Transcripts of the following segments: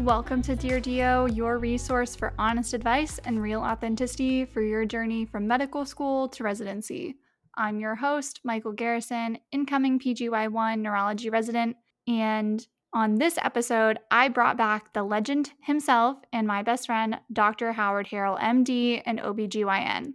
Welcome to Dear Dio, your resource for honest advice and real authenticity for your journey from medical school to residency. I'm your host, Michael Garrison, incoming PGY1 neurology resident, and on this episode, I brought back the legend himself and my best friend, Dr. Howard Herrell, MD and OBGYN.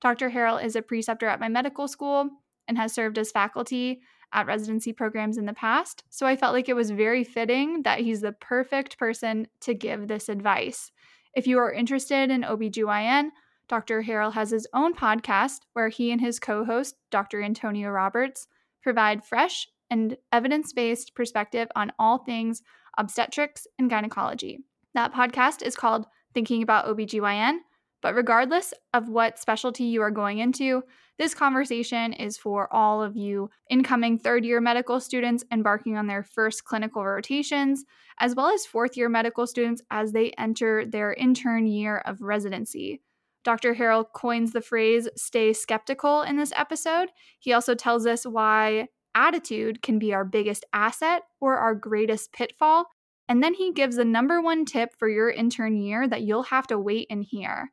Dr. Herrell is a preceptor at my medical school and has served as faculty at residency programs in the past, so I felt like it was very fitting that he's the perfect person to give this advice. If you are interested in OBGYN, Dr. Herrell has his own podcast where he and his co host, Dr. Antonia Roberts, provide fresh and evidence based perspective on all things obstetrics and gynecology. That podcast is called Thinking About OBGYN. But regardless of what specialty you are going into, this conversation is for all of you incoming third year medical students embarking on their first clinical rotations, as well as fourth year medical students as they enter their intern year of residency. Dr. Herrell coins the phrase stay skeptical in this episode. He also tells us why attitude can be our biggest asset or our greatest pitfall. And then he gives the number one tip for your intern year that you'll have to wait and hear.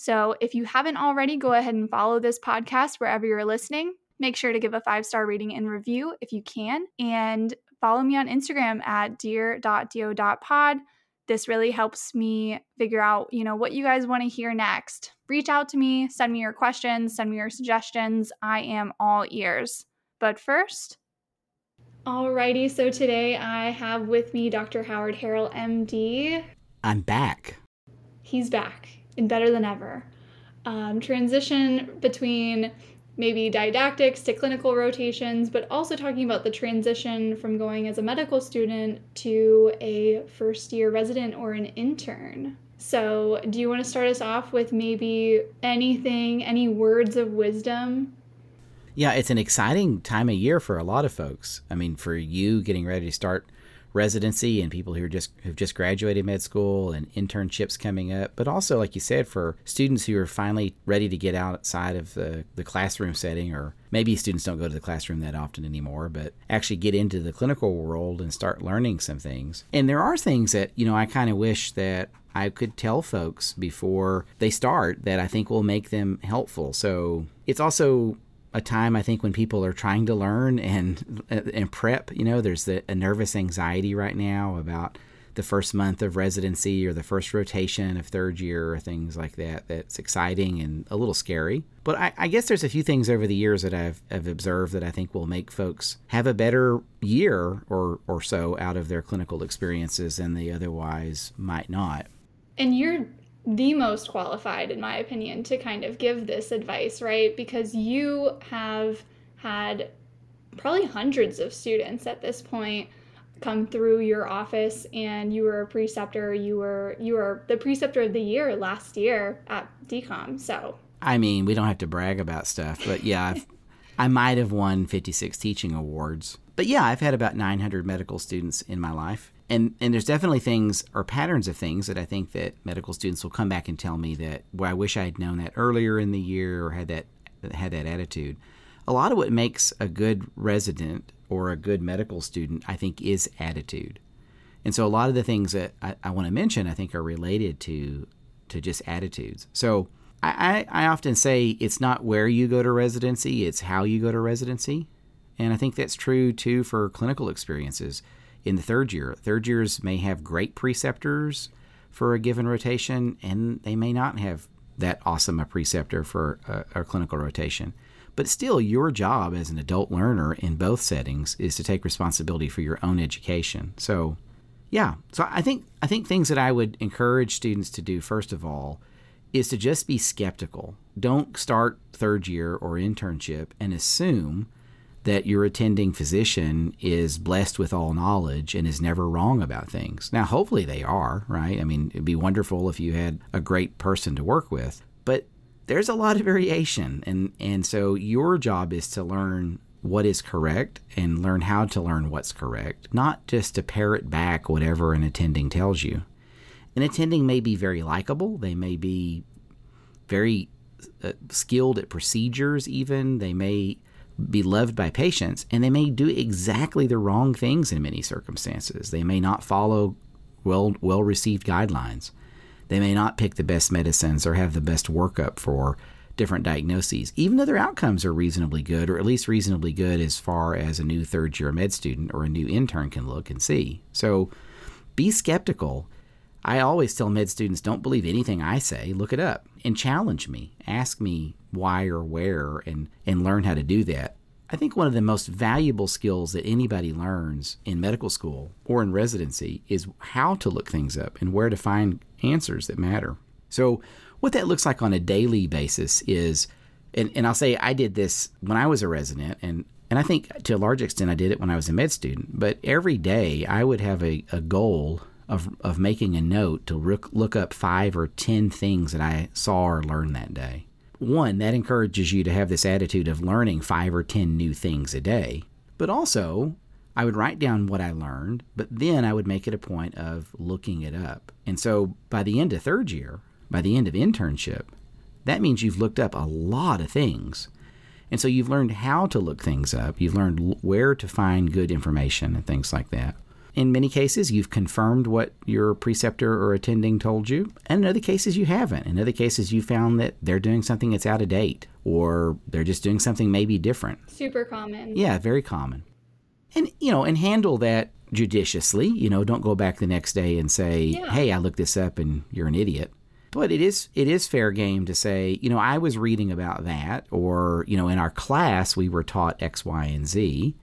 So if you haven't already, go ahead and follow this podcast wherever you're listening. Make sure to give a five star rating and review if you can. And follow me on Instagram at dear.dio.pod. This really helps me figure out, you know, what you guys want to hear next. Reach out to me, send me your questions, send me your suggestions. I am all ears. But first, alrighty, so today I have with me Dr. Howard Herrell, MD. I'm back. He's back and better than ever. Um, transition between maybe didactics to clinical rotations, but also talking about the transition from going as a medical student to a first year resident or an intern. So, do you want to start us off with maybe anything, any words of wisdom yeah, it's an exciting time of year for a lot of folks. I mean, for you getting ready to start residency and people who are just who've just graduated med school and internships coming up, but also like you said for students who are finally ready to get outside of the, the classroom setting or maybe students don't go to the classroom that often anymore, but actually get into the clinical world and start learning some things. And there are things that, you know, I kind of wish that I could tell folks before they start that I think will make them helpful. So it's also a time I think when people are trying to learn and and prep. You know, there's the, a nervous anxiety right now about the first month of residency or the first rotation of third year or things like that. That's exciting and a little scary. But I, I guess there's a few things over the years that I've, I've observed that I think will make folks have a better year or or so out of their clinical experiences than they otherwise might not. And you're the most qualified, in my opinion, to kind of give this advice, right? Because you have had probably hundreds of students at this point come through your office and you were a preceptor. You were you were the preceptor of the year last year at DCOM so. I mean we don't have to brag about stuff but yeah I've, I might have won 56 teaching awards. But yeah I've had about 900 medical students in my life and and there's definitely things or patterns of things that I think that medical students will come back and tell me that well I wish I had known that earlier in the year or had that had that attitude. A lot of what makes a good resident or a good medical student, I think, is attitude. And so a lot of the things that I, I want to mention, I think, are related to to just attitudes. So I, I often say it's not where you go to residency, it's how you go to residency. And I think that's true too for clinical experiences in the third year. Third years may have great preceptors for a given rotation, and they may not have that awesome a preceptor for a, a, clinical rotation. But still, your job as an adult learner in both settings is to take responsibility for your own education. So, yeah. So I think I think things that I would encourage students to do first of all is to just be skeptical. Don't start third year or internship and assume that your attending physician is blessed with all knowledge and is never wrong about things. Now, hopefully they are, right? I mean, it'd be wonderful if you had a great person to work with, but there's a lot of variation. And, and so your job is to learn what is correct and learn how to learn what's correct, not just to parrot back whatever an attending tells you. An attending may be very likable, they may be very uh, skilled at procedures, even. They may be loved by patients, and they may do exactly the wrong things in many circumstances. They may not follow well well received guidelines. They may not pick the best medicines or have the best workup for different diagnoses, even though their outcomes are reasonably good, or at least reasonably good as far as a new third year med student or a new intern can look and see. So be skeptical. I always tell med students don't believe anything I say, look it up and challenge me. Ask me why or where and, and learn how to do that. I think one of the most valuable skills that anybody learns in medical school or in residency is how to look things up and where to find answers that matter. So, what that looks like on a daily basis is, and, and I'll say I did this when I was a resident, and, and I think to a large extent I did it when I was a med student, but every day I would have a, a goal of, of making a note to look, up five or 10 things that I saw or learned that day one, that encourages you to have this attitude of learning five or 10 new things a day. But also, I would write down what I learned, but then I would make it a point of looking it up. And so by the end of third year, by the end of internship, that means you've looked up a lot of things. And so you've learned how to look things up, you've learned where to find good information and things like that. In many cases, you've confirmed what your preceptor or attending told you, and in other cases, you haven't. In other cases, you found that they're doing something that's out of date, or they're just doing something maybe different. Super common. Yeah, very common. And, you know, and handle that judiciously. You know, don't go back the next day and say, Yeah. hey, I looked this up and you're an idiot. But it is it is fair game to say, you know, I was reading about that, or you know, in our class we were taught X, Y, and Z,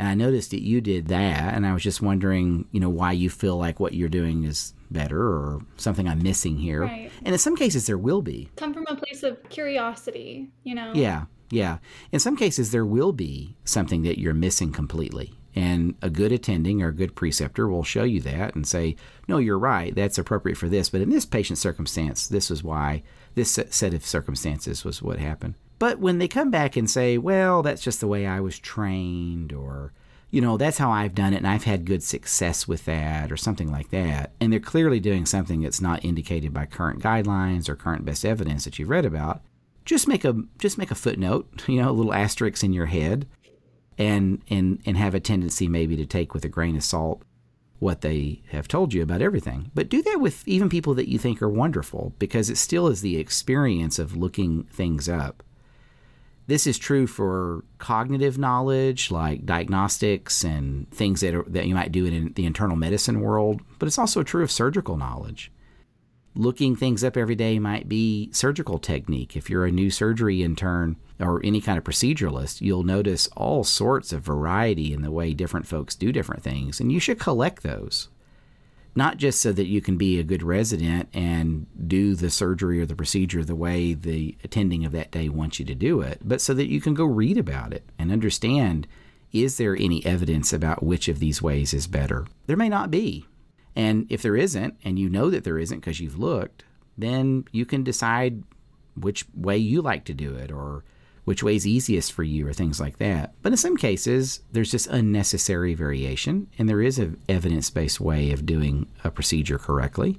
and I noticed that you did that, and I was just wondering, you know, why you feel like what you're doing is better, or something I'm missing here. Right. And in some cases there will be. Come from a place of curiosity, you know? Yeah, yeah. In some cases, there will be something that you're missing completely. And a good attending or a good preceptor will show you that and say, no, you're right, that's appropriate for this. But in this patient circumstance, this is why this set set of circumstances was what happened. But when they come back and say, well, that's just the way I was trained, or, you know, that's how I've done it and I've had good success with that, or something like that, and they're clearly doing something that's not indicated by current guidelines or current best evidence that you've read about, just make a just make a footnote, you know, a little asterisk in your head, and and and have a tendency maybe to take with a grain of salt what they have told you about everything. But do that with even people that you think are wonderful, because it still is the experience of looking things up. This is true for cognitive knowledge, like diagnostics and things that are, that you might do in the internal medicine world, but it's also true of surgical knowledge looking things up every day might be surgical technique. If you're a new surgery intern or any kind of proceduralist, you'll notice all sorts of variety in the way different folks do different things, and you should collect those. Not just so that you can be a good resident and do the surgery or the procedure the way the attending of that day wants you to do it, but so that you can go read about it and understand is there any evidence about which of these ways is better? There may not be. And if there isn't, and you know that there isn't because you've looked, then you can decide which way you like to do it or which way is easiest for you or things like that. But in some cases, there's just unnecessary variation, and there is an evidence-based way of doing a procedure correctly.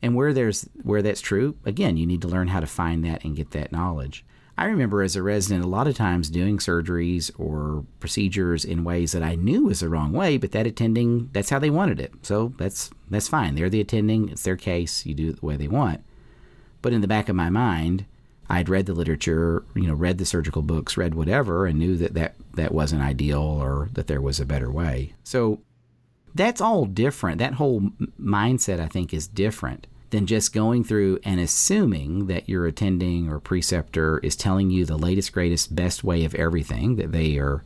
And where there's where that's true, again, you need to learn how to find that and get that knowledge. I remember as a resident a lot of times doing surgeries or procedures in ways that I knew was the wrong way, but that attending that's how they wanted it. So that's that's fine. They're the attending, it's their case, you do it the way they want. But in the back of my mind, I'd read the literature, you know, read the surgical books, read whatever, and knew that that, that wasn't ideal or that there was a better way. So that's all different. That whole mindset, I think, is different than just going through and assuming that your attending or preceptor is telling you the latest, greatest, best way of everything, that they are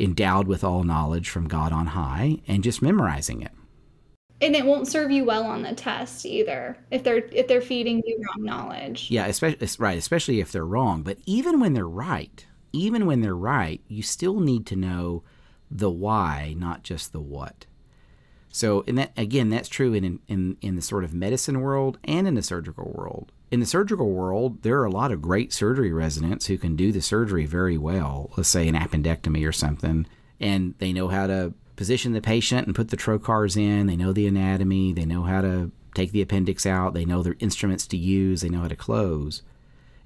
endowed with all knowledge from God on high, and just memorizing it. And it won't serve you well on the test either if they're if they're feeding you wrong knowledge. Yeah, especially right, especially if they're wrong. But even when they're right, even when they're right, you still need to know the why, not just the what. So, and that again, that's true in, in in the sort of medicine world and in the surgical world. In the surgical world, there are a lot of great surgery residents who can do the surgery very well. Let's say an appendectomy or something, and they know how to position the patient and put the trocars in. They know the anatomy. They know how to take the appendix out. They know their instruments to use. They know how to close,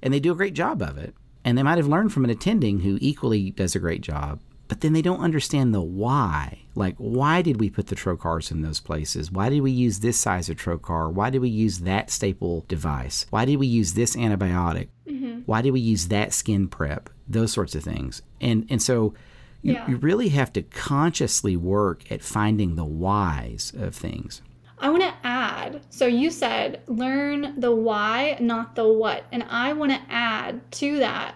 and they do a great job of it. And they might have learned from an attending who equally does a great job. but then they don't understand the why. Like, why did we put the trocars in those places? Why did we use this size of trocar? Why did we use that staple device? Why did we use this antibiotic? Mm-hmm. Why did we use that skin prep? Those sorts of things. And and so you, yeah. you really have to consciously work at finding the whys of things. I want to add so you said learn the why, not the what. And I want to add to that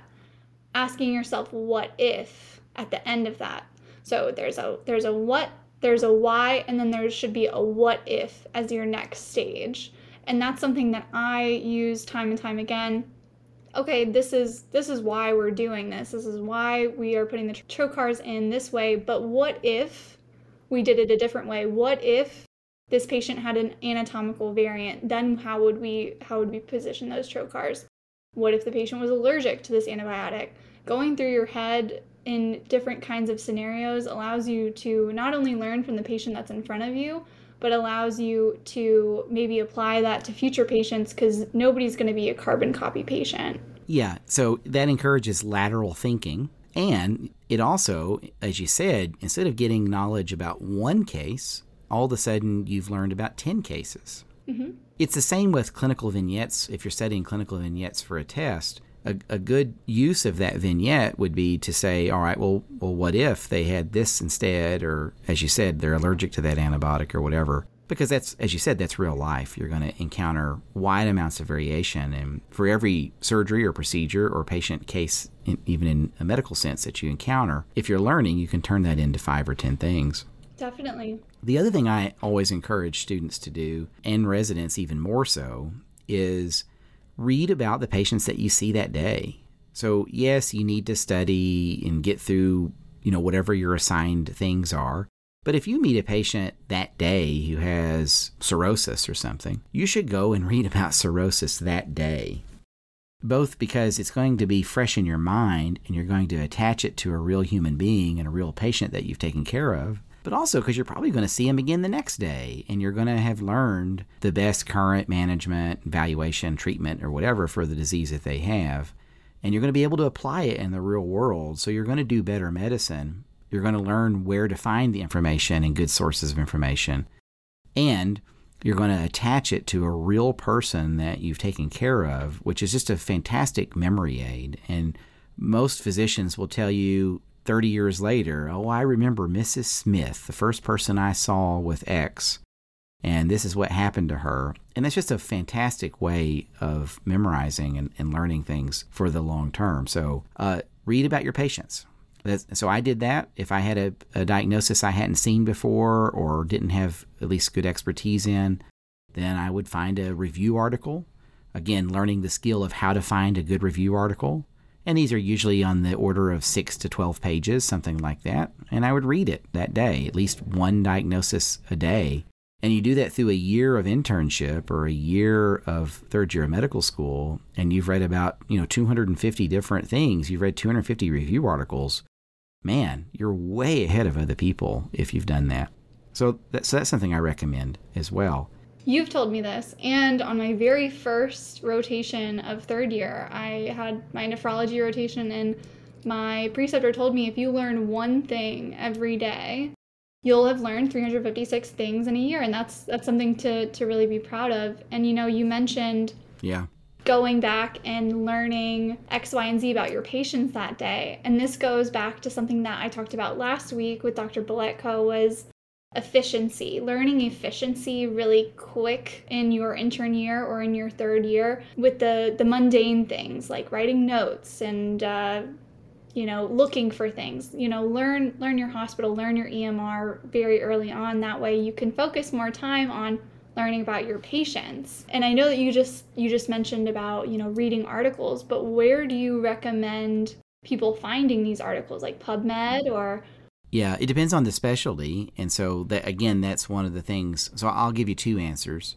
asking yourself what if at the end of that. So there's a there's a what, there's a why, and then there should be a what if as your next stage. And that's something that I use time and time again. Okay, this is this is why we're doing this. This is why we are putting the trocars in this way, but what if we did it a different way? What if this patient had an anatomical variant, then how would we how would we position those trocars? What if the patient was allergic to this antibiotic? Going through your head in different kinds of scenarios allows you to not only learn from the patient that's in front of you, but allows you to maybe apply that to future patients because nobody's going to be a carbon copy patient. Yeah, so that encourages lateral thinking. And it also, as you said, instead of getting knowledge about one case, all of a sudden you've learned about 10 cases. Mm-hmm. It's the same with clinical vignettes. If you're studying clinical vignettes for a test, a, a, good use of that vignette would be to say, all right, well, well, what if they had this instead, or as you said, they're allergic to that antibiotic or whatever? Because that's, as you said, that's real life. You're going to encounter wide amounts of variation, and for every surgery or procedure or patient case, in, even in a medical sense that you encounter, if you're learning, you can turn that into five or ten things. Definitely. The other thing I always encourage students to do, and residents even more so, is read about the patients that you see that day. So, yes, you need to study and get through, you know, whatever your assigned things are. But if you meet a patient that day who has cirrhosis or something, you should go and read about cirrhosis that day. Both because it's going to be fresh in your mind and you're going to attach it to a real human being and a real patient that you've taken care of but also because you're probably going to see them again the next day and you're going to have learned the best current management, evaluation, treatment, or whatever for the disease that they have. And you're going to be able to apply it in the real world. So you're going to do better medicine. You're going to learn where to find the information and good sources of information. And you're going to attach it to a real person that you've taken care of, which is just a fantastic memory aid. And most physicians will tell you 30 years later, oh, I remember Mrs. Smith, the first person I saw with X, and this is what happened to her. And that's just a fantastic way of memorizing and, and learning things for the long term. So, uh, read about your patients. So, I did that. If I had a, a diagnosis I hadn't seen before or didn't have at least good expertise in, then I would find a review article. Again, learning the skill of how to find a good review article and these are usually on the order of 6 to 12 pages, something like that. And I would read it that day, at least one diagnosis a day. And you do that through a year of internship or a year of third year of medical school, and you've read about, you know, 250 different things. You've read 250 review articles. Man, you're way ahead of other people if you've done that. So that's, so that's something I recommend as well. You've told me this, and on my very first rotation of third year, I had my nephrology rotation, and my preceptor told me if you learn one thing every day, you'll have learned 356 things in a year, and that's that's something to to really be proud of. And you know, you mentioned yeah going back and learning X, Y, and Z about your patients that day. And this goes back to something that I talked about last week with Dr. Boletko was efficiency, learning efficiency really quick in your intern year or in your third year with the the mundane things like writing notes and uh, you know looking for things. You know learn learn your hospital learn your emr very early on. That way you can focus more time on learning about your patients. And i know that you just you just mentioned about you know reading articles but where do you recommend people finding these articles? Like pubmed or yeah, it depends on the specialty, and so that again, that's one of the things. So I'll give you two answers,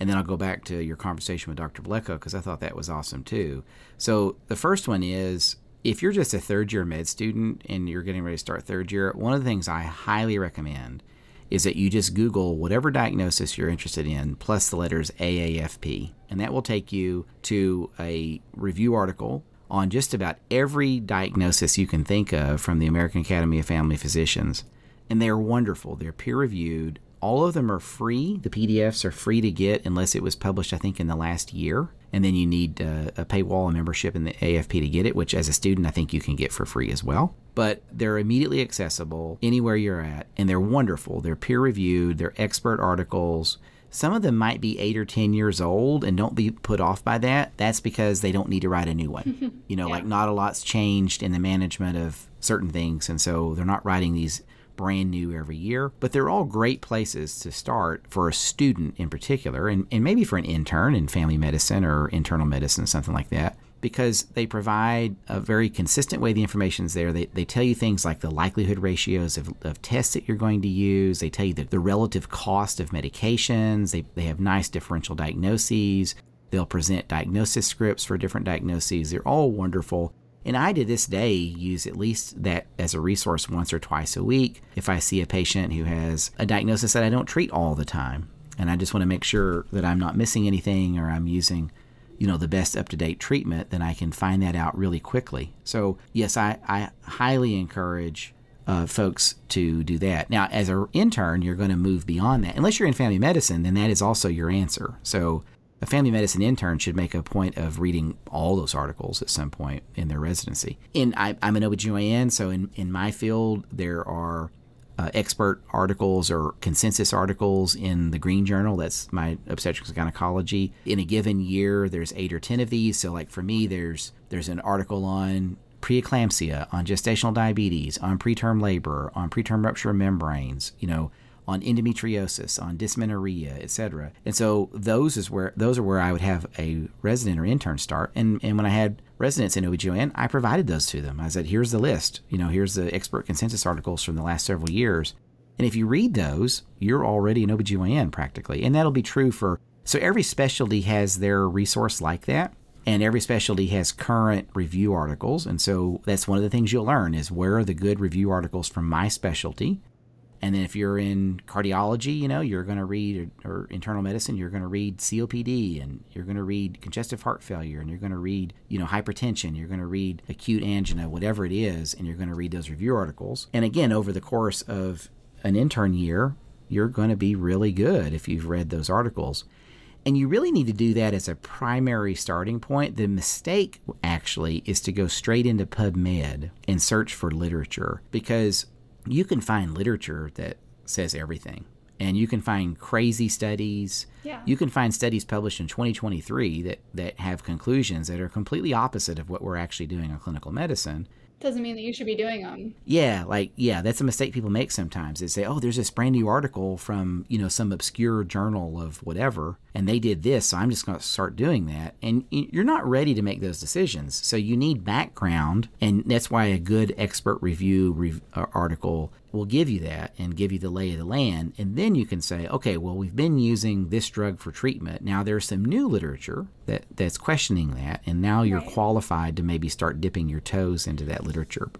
and then I'll go back to your conversation with Dr. Boletko because I thought that was awesome too. So the first one is if you're just a third year med student and you're getting ready to start third year, one of the things I highly recommend is that you just Google whatever diagnosis you're interested in plus the letters AAFP, and that will take you to a review article on just about every diagnosis you can think of from the American Academy of Family Physicians. And they're wonderful. They're peer reviewed. All of them are free. The PDFs are free to get unless it was published, I think, in the last year. And then you need uh, a paywall a membership in the AFP to get it, which as a student, I think you can get for free as well. But they're immediately accessible anywhere you're at, and they're wonderful. They're peer reviewed, they're expert articles. Some of them might be eight or 10 years old and don't be put off by that. That's because they don't need to write a new one. you know, yeah. like not a lot's changed in the management of certain things. And so they're not writing these brand new every year, but they're all great places to start for a student in particular, and, and maybe for an intern in family medicine or internal medicine, something like that because they provide a very consistent way the information is there. They, they tell you things like the likelihood ratios of, of tests that you're going to use. They tell you the, the relative cost of medications. They, they have nice differential diagnoses. They'll present diagnosis scripts for different diagnoses. They're all wonderful. And I to this day use at least that as a resource once or twice a week if I see a patient who has a diagnosis that I don't treat all the time. And I just want to make sure that I'm not missing anything or I'm using, you know, the best up to date treatment, then I can find that out really quickly. So, yes, I, I highly encourage uh, folks to do that. Now, as an intern, you're going to move beyond that. Unless you're in family medicine, then that is also your answer. So, a family medicine intern should make a point of reading all those articles at some point in their residency. In I, am an OBGYN, so in, in my field, there are uh, expert articles or consensus articles in the Green Journal. That's my obstetrics and gynecology. In a given year, there's eight or ten of these. So, like for me, there's there's an article on preeclampsia, on gestational diabetes, on preterm labor, on preterm rupture membranes. You know, on endometriosis, on dysmenorrhea, etc. And so those is where those are where I would have a resident or intern start. And and when I had residents in OBGYN, I provided those to them. I said, here's the list. You know, here's the expert consensus articles from the last several years. And if you read those, you're already an OBGYN practically. And that'll be true for so every specialty has their resource like that. And every specialty has current review articles. And so that's one of the things you'll learn is where are the good review articles from my specialty and then if you're in cardiology, you know, you're going to read, or, or, internal medicine, you're going to read COPD and you're going to read congestive heart failure and you're going to read, you know, hypertension, you're going to read acute angina, whatever it is, and you're going to read those review articles. And again, over the course of an intern year, you're going to be really good if you've read those articles. And you really need to do that as a primary starting point. The mistake actually is to go straight into PubMed and search for literature because you can find literature that says everything. And you can find crazy studies. Yeah. You can find studies published in 2023 that, that have conclusions that are completely opposite of what we're actually doing in clinical medicine doesn't mean that you should be doing them. Yeah, like yeah, that's a mistake people make sometimes. They say, "Oh, there's this brand new article from, you know, some obscure journal of whatever, and they did this, so I'm just going to start doing that." And you're not ready to make those decisions. So you need background, and that's why a good expert review re- uh, article will give you that and give you the lay of the land. And then you can say, okay, well, we've been using this drug for treatment. Now there's some new literature that, that's questioning that. And now you're right. qualified to maybe start dipping your toes into that literature.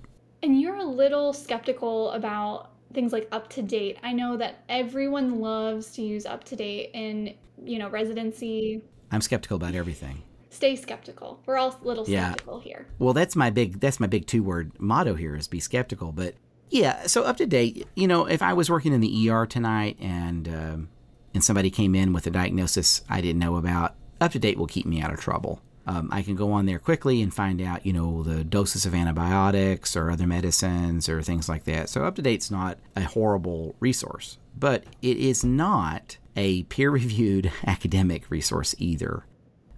And you're a little skeptical about things like up to date. I know that everyone loves to use up to date in, you know, residency. I'm skeptical about everything stay skeptical. We're all a little skeptical yeah. here. Well, that's my big that's my big two word motto here is be skeptical. But yeah, so up to date, you know, if I was working in the ER tonight and um, and somebody came in with a diagnosis I didn't know about, up to date will keep me out of trouble. Um, I can go on there quickly and find out, you know, the doses of antibiotics or other medicines or things like that. So UpToDate's not a horrible resource, but it is not a peer-reviewed academic resource either.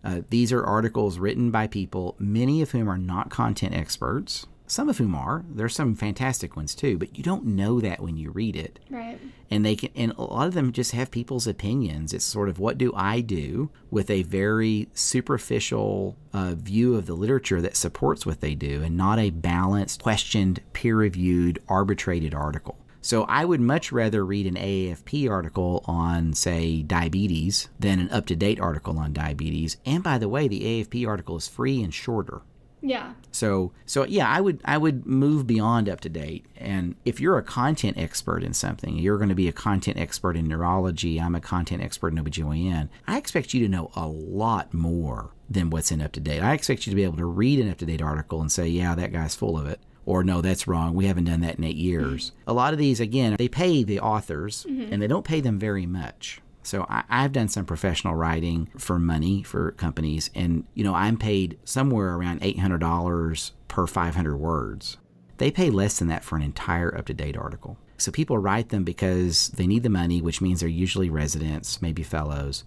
Uh, these are articles written by people, many of whom are not content experts some of whom are. There's some fantastic ones too, but you don't know that when you read it. Right. And they can and a lot of them just have people's opinions. It's sort of what do I do with a very superficial uh, view of the literature that supports what they do and not a balanced, questioned, peer-reviewed, arbitrated article. So I would much rather read an AAFP article on, say, diabetes than an up to date article on diabetes. And by the way, the AAFP article is free and shorter. Yeah. So so yeah, I would I would move beyond up to date. And if you're a content expert in something, you're going to be a content expert in neurology. I'm a content expert in OBGYN. I expect you to know a lot more than what's in up to date. I expect you to be able to read an up to date article and say, yeah, that guy's full of it. Or no, that's wrong. We haven't done that in eight years. Mm-hmm. A lot of these, again, they pay the authors mm-hmm. and they don't pay them very much. So I, I've done some professional writing for money for companies, and you know I'm paid somewhere around eight hundred dollars per five hundred words. They pay less than that for an entire up to date article. So people write them because they need the money, which means they're usually residents, maybe fellows,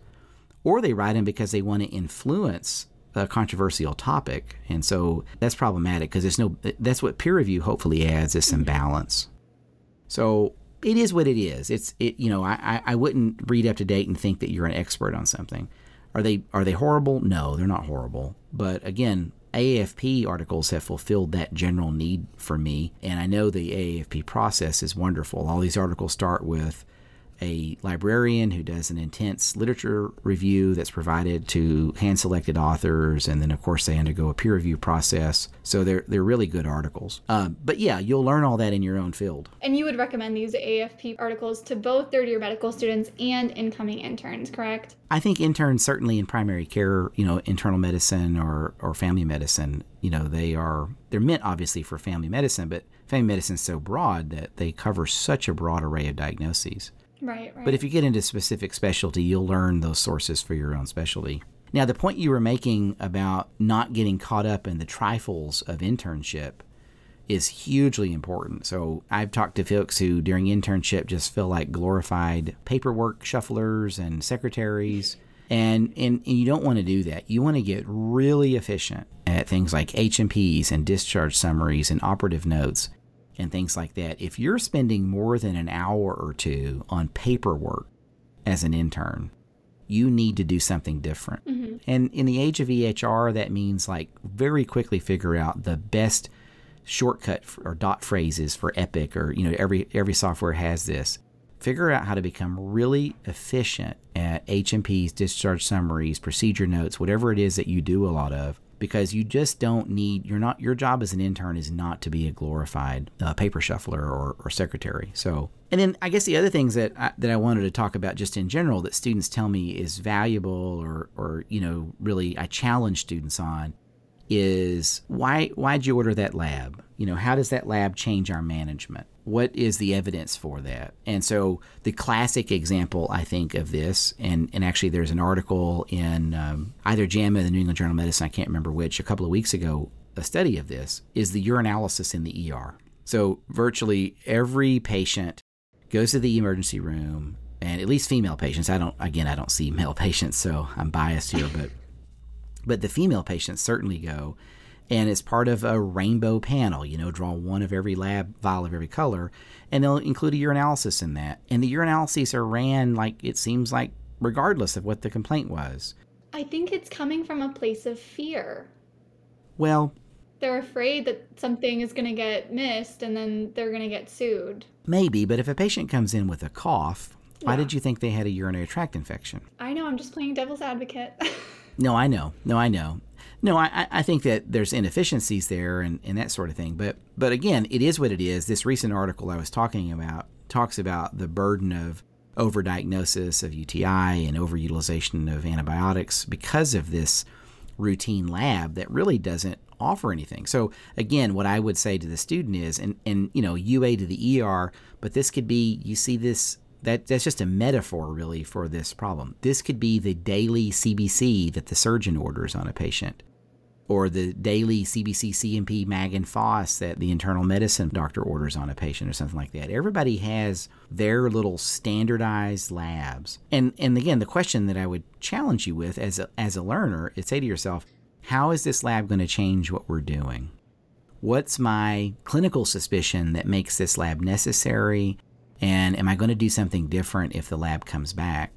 or they write them because they want to influence a controversial topic, and so that's problematic because there's no. That's what peer review hopefully adds is some balance. So it is what it is. It's it. You know, I I wouldn't read up to date and think that you're an expert on something. Are they are they horrible? No, they're not horrible. But again, AAFP articles have fulfilled that general need for me, and I know the AAFP process is wonderful. All these articles start with a librarian who does an intense literature review that's provided to hand selected authors, and then of course they undergo a peer review process. So they're they're really good articles. Um, but yeah, you'll learn all that in your own field. And you would recommend these AFP articles to both third year medical students and incoming interns, correct? I think interns certainly in primary care, you know, internal medicine or or family medicine, you know, they are they're meant obviously for family medicine, but family medicine is so broad that they cover such a broad array of diagnoses. Right, right. But if you get into specific specialty, you'll learn those sources for your own specialty. Now, the point you were making about not getting caught up in the trifles of internship is hugely important. So, I've talked to folks who during internship just feel like glorified paperwork shufflers and secretaries. And, and, and you don't want to do that. You want to get really efficient at things like H&Ps and discharge summaries and operative notes and things like that. If you're spending more than an hour or two on paperwork as an intern, you need to do something different. Mm-hmm. And in the age of EHR, that means like very quickly figure out the best shortcut or dot phrases for Epic or you know every every software has this. Figure out how to become really efficient at H&Ps, discharge summaries, procedure notes, whatever it is that you do a lot of because you just don't need you're not your job as an intern is not to be a glorified uh, paper shuffler or, or secretary. So and then i guess the other things that I, that i wanted to talk about just in general that students tell me is valuable or or you know really i challenge students on is why why'd you order that lab? You know how does that lab change our management what is the evidence for that? And so the classic example i think of this and, and actually there's an article in um, either jama or the new england journal of medicine i can't remember which a couple of weeks ago a study of this is the urinalysis in the er so virtually every patient goes to the emergency room and at least female patients. I don't again i don't see male patients so i'm biased here but but the female patients certainly go and it's part of a rainbow panel. You know, draw one of every lab vial of every color, and they'll include a urinalysis in that. And the urinalyses are ran like it seems like regardless of what the complaint was. I think it's coming from a place of fear. Well, they're afraid that something is going to get missed and then they're going to get sued. Maybe, but if a patient comes in with a cough, yeah. why did you think they had a urinary tract infection? I know, I'm just playing devil's advocate. no, I know. No, I know. No, I, I think that there's inefficiencies there and, and that sort of thing. But but again, it is what it is. This recent article I was talking about talks about the burden of overdiagnosis of UTI and overutilization of antibiotics because of this routine lab that really doesn't offer anything. So again, what I would say to the student is and and you know, UA to the ER, but this could be you see this that that's just a metaphor really for this problem. This could be the daily CBC that the surgeon orders on a patient or the daily CBC CMP MAG and FOS that the internal medicine doctor orders on a patient or something like that. Everybody has their little standardized labs. And and again, the question that I would challenge you with as a, as a learner is say to yourself, how is this lab going to change what we're doing? What's my clinical suspicion that makes this lab necessary? And am I going to do something different if the lab comes back?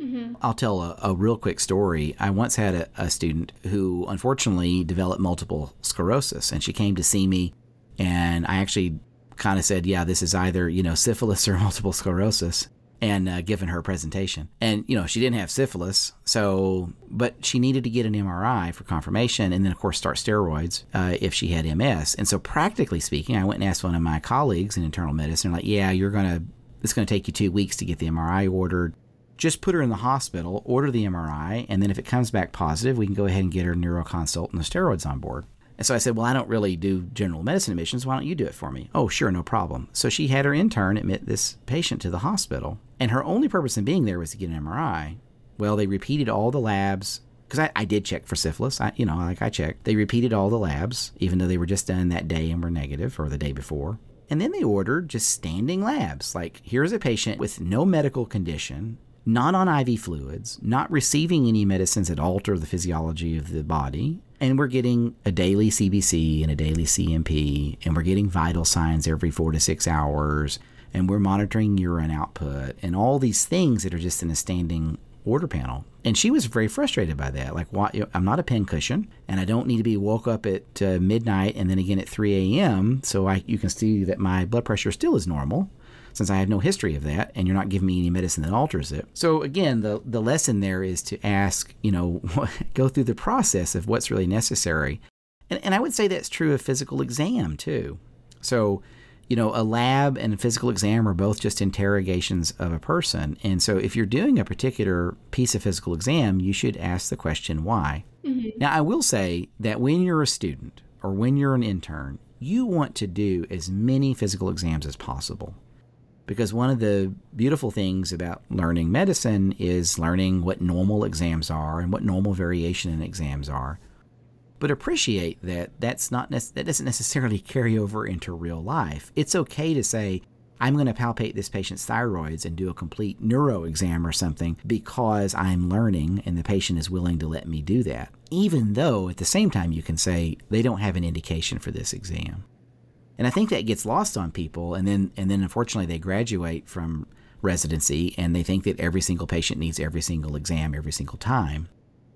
Mm-hmm. I'll tell a, a, real quick story. I once had a, a, student who unfortunately developed multiple sclerosis, and she came to see me, and I actually kind of said, "Yeah, this is either you know syphilis or multiple sclerosis." And uh, given her presentation. And, you know, she didn't have syphilis, so, but she needed to get an MRI for confirmation and then, of course, start steroids uh, if she had MS. And so, practically speaking, I went and asked one of my colleagues in internal medicine, like, yeah, you're going to, it's going to take you two weeks to get the MRI ordered. Just put her in the hospital, order the MRI, and then if it comes back positive, we can go ahead and get her neuroconsult and the steroids on board. And so I said, Well, I don't really do general medicine admissions. Why don't you do it for me? Oh, sure, no problem. So she had her intern admit this patient to the hospital. And her only purpose in being there was to get an MRI. Well, they repeated all the labs because I, I, did check for syphilis. I, you know, like I checked. They repeated all the labs, even though they were just done that day and were negative or the day before. And then they ordered just standing labs. Like, here's a patient with no medical condition, not on IV fluids, not receiving any medicines that alter the physiology of the body. And we're getting a daily CBC and a daily CMP, and we're getting vital signs every four to six hours and we're monitoring urine output and all these things that are just in a standing order panel. And she was very frustrated by that. Like, why, I'm not a pincushion, and I don't need to be woke up at uh, midnight and then again at 3 a.m. So I, you can see that my blood pressure still is normal, since I have no history of that, and you're not giving me any medicine that alters it. So again, the the lesson there is to ask, you know, go through the process of what's really necessary, and and I would say that's true of physical exam too. So you know, a lab and a physical exam are both just interrogations of a person. And so if you're doing a particular piece of physical exam, you should ask the question why. Mm-hmm. Now, I will say that when you're a student or when you're an intern, you want to do as many physical exams as possible. Because one of the beautiful things about learning medicine is learning what normal exams are and what normal variation in exams are but appreciate that that's not that doesn't necessarily carry over into real life. It's okay to say I'm going to palpate this patient's thyroids and do a complete neuro exam or something because I'm learning and the patient is willing to let me do that. Even though at the same time you can say they don't have an indication for this exam. And I think that gets lost on people and then and then unfortunately they graduate from residency and they think that every single patient needs every single exam every single time.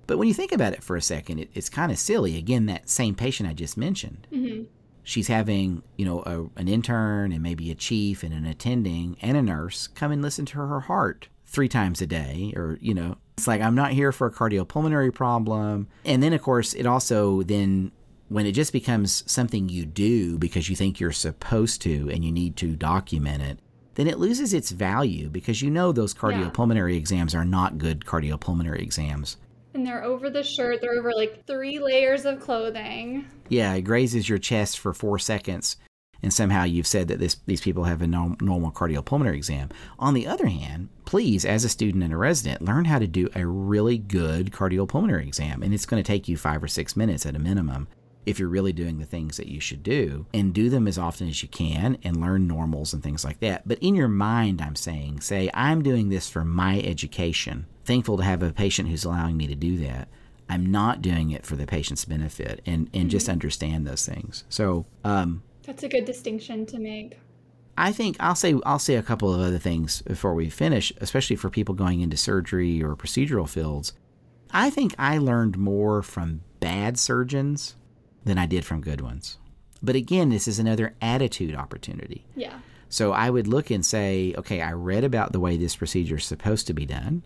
But when you think about it for a second, it, it's kind of silly. Again, that same patient I just mentioned. Mm-hmm. She's having, you know, a, an intern and maybe a chief and an attending and a nurse come and listen to her heart three times a day, or you know, it's like I'm not here for a cardiopulmonary problem. And then, of course, it also then when it just becomes something you do because you think you're supposed to and you need to document it, then it loses its value because you know those cardiopulmonary yeah. exams are not good cardiopulmonary exams. And they're over the shirt. They're over like three layers of clothing. Yeah, it grazes your chest for four seconds, and somehow you've said that this, these people have a no, normal cardiopulmonary exam. On the other hand, please, as a student and a resident, learn how to do a really good cardiopulmonary exam, and it's going to take you five or six minutes at a minimum if you're really doing the things that you should do and do them as often as you can and learn normals and things like that. But in your mind, I'm saying, say, I'm doing this for my education. Thankful to have a patient who's allowing me to do that. I'm not doing it for the patient's benefit and, and mm-hmm. just understand those things. So, um, that's a good distinction to make. I think I'll say I'll say a couple of other things before we finish, especially for people going into surgery or procedural fields. I think I learned more from bad surgeons than I did from good ones. But again, this is another attitude opportunity. Yeah. So I would look and say, okay, I read about the way this procedure is supposed to be done.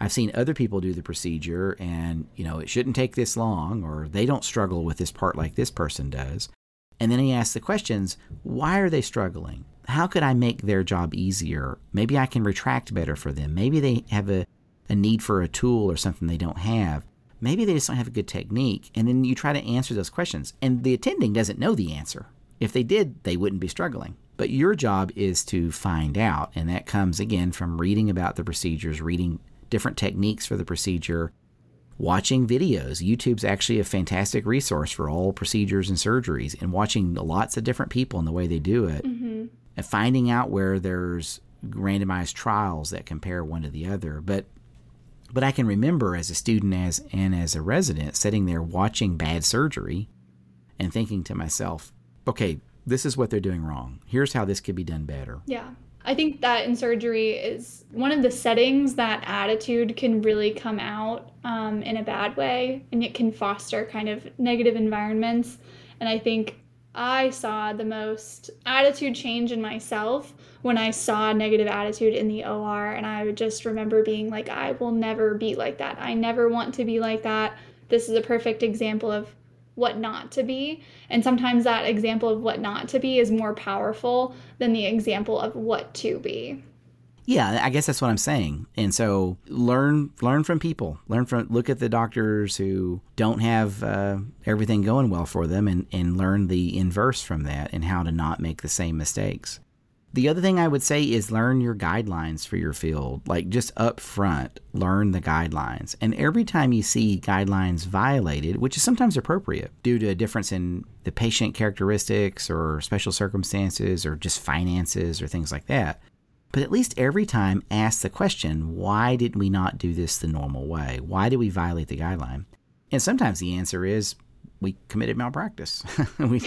I've seen other people do the procedure and, you know, it shouldn't take this long or they don't struggle with this part like this person does. And then he asks the questions, why are they struggling? How could I make their job easier? Maybe I can retract better for them. Maybe they have a, a need for a tool or something they don't have maybe they just don't have a good technique. And then you try to answer those questions. And the attending doesn't know the answer. If they did, they wouldn't be struggling. But your job is to find out. And that comes again from reading about the procedures, reading different techniques for the procedure, watching videos. YouTube's actually a fantastic resource for all procedures and surgeries, and watching lots of different people and the way they do it, mm-hmm. and finding out where there's randomized trials that compare one to the other. But but I can remember as a student as and as a resident sitting there watching bad surgery and thinking to myself, okay, this is what they're doing wrong. Here's how this could be done better. Yeah. I think that in surgery is one of the settings that attitude can really come out um, in a bad way and it can foster kind of negative environments. And I think I saw the most attitude change in myself when I saw negative attitude in the OR. And I would just remember being like, I will never be like that. I never want to be like that. This is a perfect example of what not to be. And sometimes that example of what not to be is more powerful than the example of what to be. Yeah, I guess that's what I'm saying. And so learn learn from people. Learn from look at the doctors who don't have uh, everything going well for them and, and learn the inverse from that and how to not make the same mistakes. The other thing I would say is learn your guidelines for your field. Like just up front, learn the guidelines. And every time you see guidelines violated, which is sometimes appropriate due to a difference in the patient characteristics or special circumstances or just finances or things like that, but at least every time ask the question, why did we not do this the normal way? Why did we violate the guideline? And sometimes the answer is we committed malpractice. we,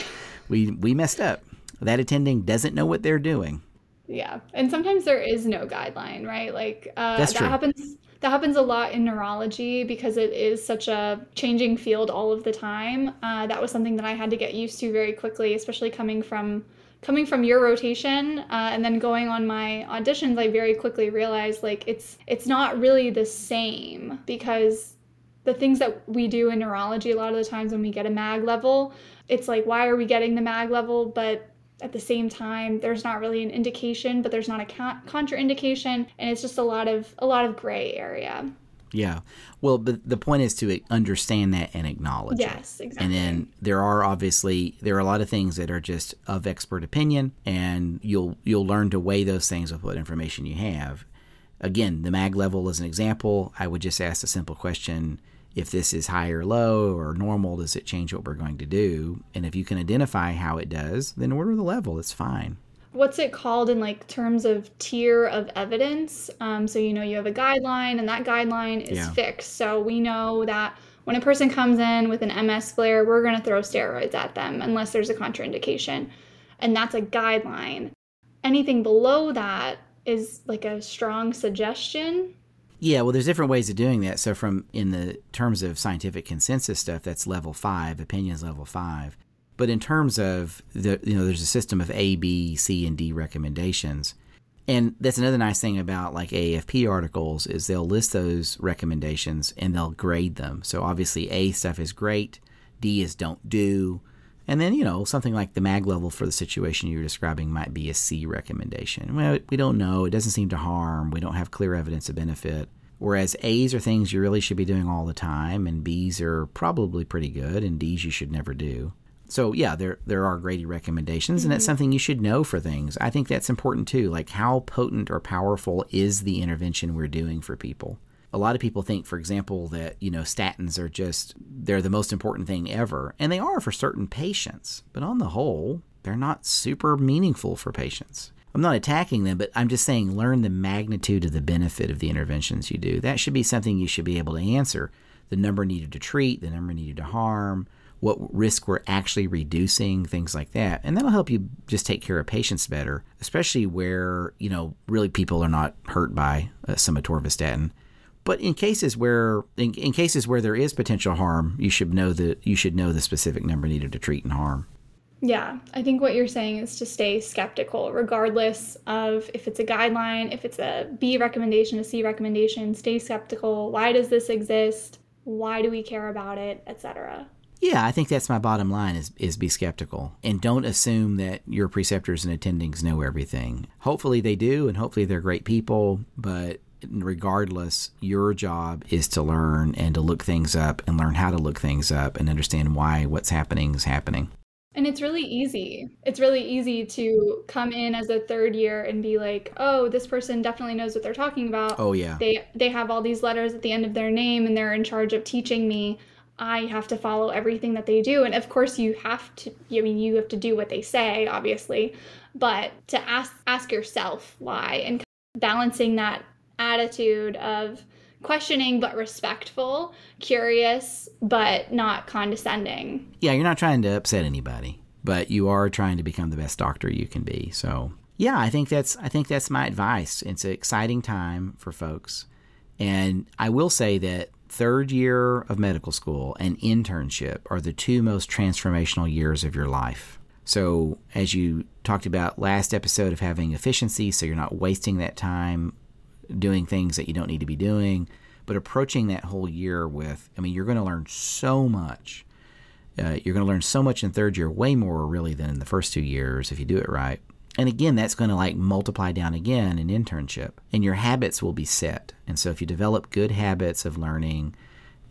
we, we messed up. That attending doesn't know what they're doing. Yeah. And sometimes there is no guideline, right? Like uh, That's that true. happens that happens a lot in neurology because it is such a changing field all of the time. Uh, that was something that I had to get used to very quickly, especially coming from coming from your rotation uh, and then going on my auditions i very quickly realized like it's it's not really the same because the things that we do in neurology a lot of the times when we get a mag level it's like why are we getting the mag level? But at the same time there's not really an indication but there's not a contraindication and it's just a lot of a lot of gray area yeah. Well, but the point is to understand that and acknowledge yes, it. Yes, exactly. And then there are obviously there are a lot of things that are just of expert opinion, and you'll you'll learn to weigh those things with what information you have. Again, the mag level is an example. I would just ask a simple question: If this is high or low or normal, does it change what we're going to do? And if you can identify how it does, then order the level. It's fine what's it called in like terms of tier of evidence um, so you know you have a guideline and that guideline is yeah. fixed so we know that when a person comes in with an ms flare we're going to throw steroids at them unless there's a contraindication and that's a guideline anything below that is like a strong suggestion yeah, well, there's different ways of doing that. So, from in the terms of scientific consensus stuff, that's level five, opinions level five. But in terms of the, you know, there's a system of A, B, C, and D recommendations. And that's another nice thing about like AAFP articles is they'll list those recommendations and they'll grade them. So obviously A stuff is great, D is don't do, and then you know something like the mag level for the situation you're describing might be a C recommendation. Well, we don't know. It doesn't seem to harm. We don't have clear evidence of benefit. Whereas A's are things you really should be doing all the time, and B's are probably pretty good, and D's you should never do. So yeah, there there are Grady recommendations, mm-hmm. and that's mm-hmm. something you should know for things. I think that's important too. Like how potent or powerful is the intervention we're doing for people? A lot of people think, for example, that you know statins are just they're the most important thing ever, and they are for certain patients. But on the whole, they're not super meaningful for patients. I'm not attacking them, but I'm just saying learn the magnitude of the benefit of the interventions you do. That should be something you should be able to answer. The number needed to treat, the number needed to harm, what risk we're actually reducing, things like that. And that'll help you just take care of patients better, especially where, you know, really people are not hurt by uh. But in cases where in, in cases where there is potential harm, you should know the you should know the specific number needed to treat and harm. Yeah, I think what you're saying is to stay skeptical, regardless of if it's a guideline, if it's a B recommendation, a C recommendation. Stay skeptical. Why does this exist? Why do we care about it, etc. Yeah, I think that's my bottom line is is be skeptical and don't assume that your preceptors and attendings know everything. Hopefully they do and hopefully they're great people, but regardless, your job is to learn and to look things up and learn how to look things up and understand why what's happening is happening. And it's really easy. It's really easy to come in as a third year and be like, "Oh, this person definitely knows what they're talking about." Oh yeah. They they have all these letters at the end of their name and they're in charge of teaching me. I have to follow everything that they do. And of course, you have to, I mean, you have to do what they say, obviously, but to ask, ask yourself why and balancing that attitude of questioning but respectful, curious but not condescending. Yeah, you're not trying to upset anybody, but you are trying to become the best doctor you can be. So, yeah, I think that's I think that's my advice. It's an exciting time for folks. And I will say that third year of medical school and internship are the two most transformational years of your life. So, as you talked about last episode of having efficiency, so you're not wasting that time doing things that you don't need to be doing, but approaching that whole year with, I mean, you're going to learn so much. Uh, you're going to learn so much in third year, way more really than in the first two years if you do it right. And again, that's going to like multiply down again in internship, and your habits will be set. And so, if you develop good habits of learning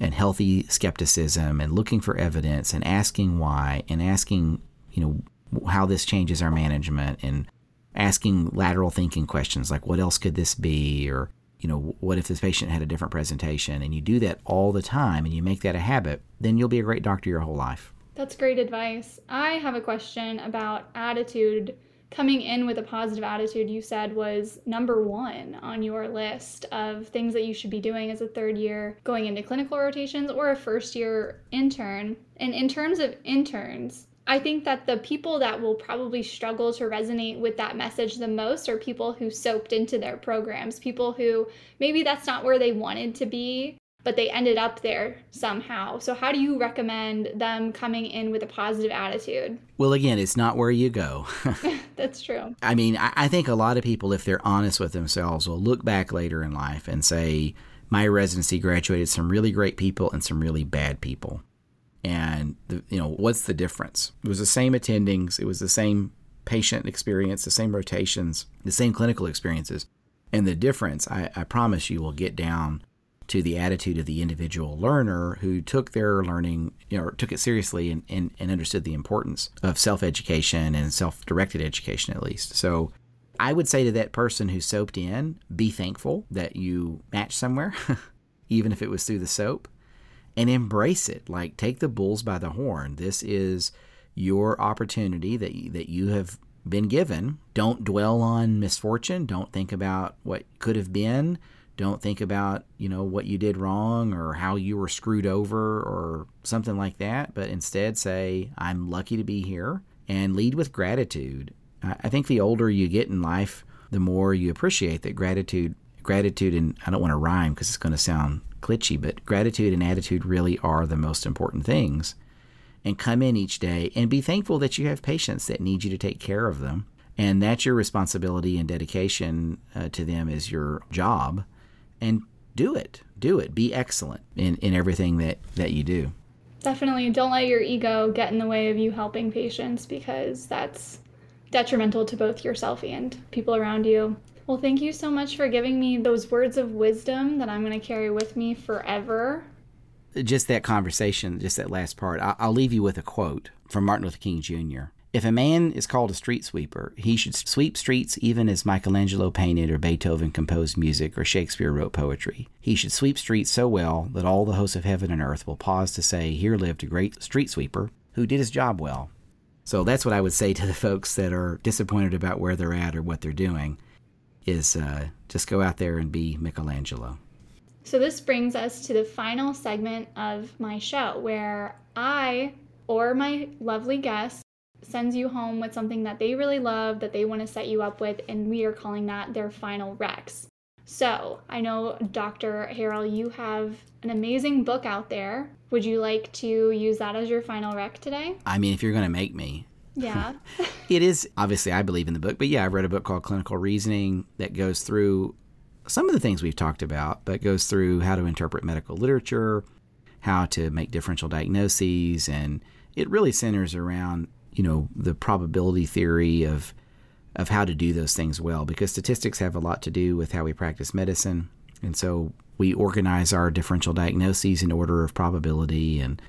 and healthy skepticism and looking for evidence and asking why and asking, you know, how this changes our management and asking lateral thinking questions like, what else could this be? Or, you know, what if this patient had a different presentation? And you do that all the time and you make that a habit, then you'll be a great doctor your whole life. That's great advice. I have a question about attitude coming in with a positive attitude, you said was number one on your list of things that you should be doing as a third year going into clinical rotations or a first year intern. And in terms of interns, I think that the people that will probably struggle to resonate with that message the most are people who soaped into their programs, people who maybe that's not where they wanted to be, but they ended up there somehow. So, how do you recommend them coming in with a positive attitude? Well, again, it's not where you go. That's true. I mean, I, think a lot of people, if they're honest with themselves, will look back later in life and say, my residency graduated some really great people and some really bad people. And, the, you know, what's the difference? It was the same attendings, it was the same patient experience, the same rotations, the same clinical experiences. And the difference, I, I promise you, will get down to the attitude of the individual learner who took their learning, you know, took it seriously and, and, and understood the importance of self education and self directed education, at least. So I would say to that person who soaped in, be thankful that you matched somewhere, even if it was through the soap, and embrace it. Like, take the bulls by the horn. This is your opportunity that, that you have been given. Don't dwell on misfortune. Don't think about what could have been don't think about, you know, what you did wrong or how you were screwed over or something like that, but instead say, I'm lucky to be here and lead with gratitude. I think the older you get in life, the more you appreciate that gratitude, gratitude, and I don't want to rhyme because it's going to sound glitchy, but gratitude and attitude really are the most important things. And come in each day and be thankful that you have patients that need you to take care of them. And that's your responsibility and dedication uh, to them is your job and do it. Do it. Be excellent in, in everything that, that you do. Definitely. Don't let your ego get in the way of you helping patients because that's detrimental to both yourself and people around you. Well, thank you so much for giving me those words of wisdom that I'm going to carry with me forever. Just that conversation, just that last part, I'll leave you with a quote from Martin Luther King Jr. If a man is called a street sweeper, he should sweep streets even as Michelangelo painted or Beethoven composed music or Shakespeare wrote poetry. He should sweep streets so well that all the hosts of heaven and earth will pause to say, Here lived a great street sweeper who did his job well. So that's what I would say to the folks that are disappointed about where they're at or what they're doing is uh, just go out there and be Michelangelo. So this brings us to the final segment of my show where I or my lovely guest sends you home with something that they really love, that they want to set you up with, and we are calling that their final Rex. So, I know, Dr. Herrell, you have an amazing book out there. Would you like to use that as your final rec today? I mean, if you're going to make me. Yeah. it is, obviously, I believe in the book, but yeah, I read a book called Clinical Reasoning that goes through some of the things we've talked about, but goes through how to interpret medical literature, how to make differential diagnoses, and it really centers around you know the probability theory of of how to do those things well because statistics have a lot to do with how we practice medicine and so we organize our differential diagnoses in order of probability and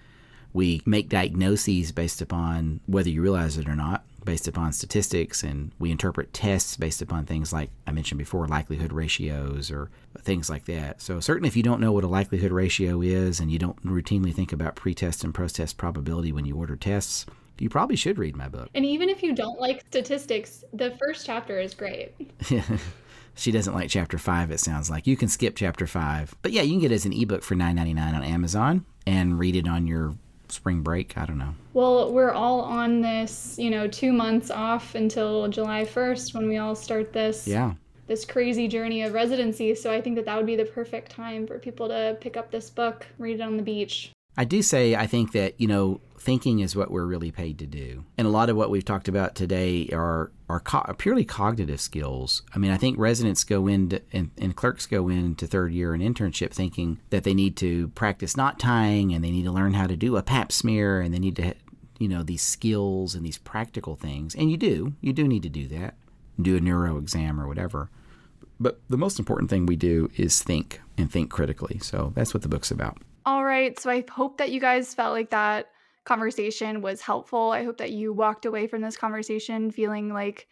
we make diagnoses based upon whether you realize it or not based upon statistics and we interpret tests based upon things like I mentioned before likelihood ratios or things like that. So certainly if you don't know what a likelihood ratio is and you don't routinely think about pre-test and post-test probability when you order tests, you probably should read my book. And even if you don't like statistics, the first chapter is great. she doesn't like chapter five, it sounds like. You can skip chapter five. But yeah, you can get it as an ebook for nine ninety nine on Amazon and read it on your spring break. I don't know. Well, we're all on this, you know, two months off until July 1st when we all start this. Yeah. This crazy journey of residency. So I think that that would be the perfect time for people to pick up this book, read it on the beach. I do say I think that, you know, thinking is what we're really paid to do. And a lot of what we've talked about today are are co- purely cognitive skills. I mean, I think residents go in and, and clerks go into third year and internship thinking that they need to practice knot tying and they need to learn how to do a pap smear and they need to, you know, these skills and these practical things. And you do, you do need to do that, do a neuro exam or whatever. But the most important thing we do is think and think critically. So that's what the book's about. All right. So I hope that you guys felt like that conversation was helpful. I hope that you walked away from this conversation feeling like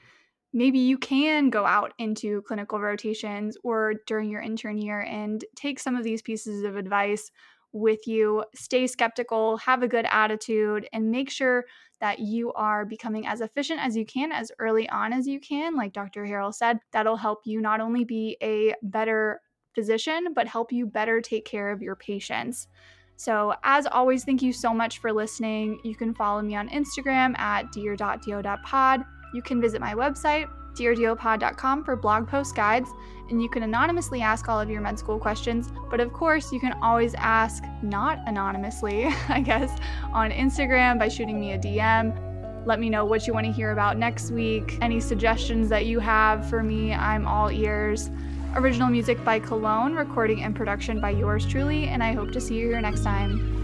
maybe you can go out into clinical rotations or during your intern year and take some of these pieces of advice with you. Stay skeptical, have a good attitude, and make sure that you are becoming as efficient as you can as early on as you can. Like Dr. Herrell said, that'll help you not only be a better physician, but help you better take care of your patients. So, as always, thank you so much for listening. You can follow me on Instagram at dear.do.pod. You can visit my website, deardopod.com, for blog post guides, and you can anonymously ask all of your med school questions. But of course, you can always ask not anonymously, I guess, on Instagram by shooting me a DM. Let me know what you want to hear about next week, any suggestions that you have for me. I'm all ears. Original music by Cologne, recording and production by yours truly, and I hope to see you here next time.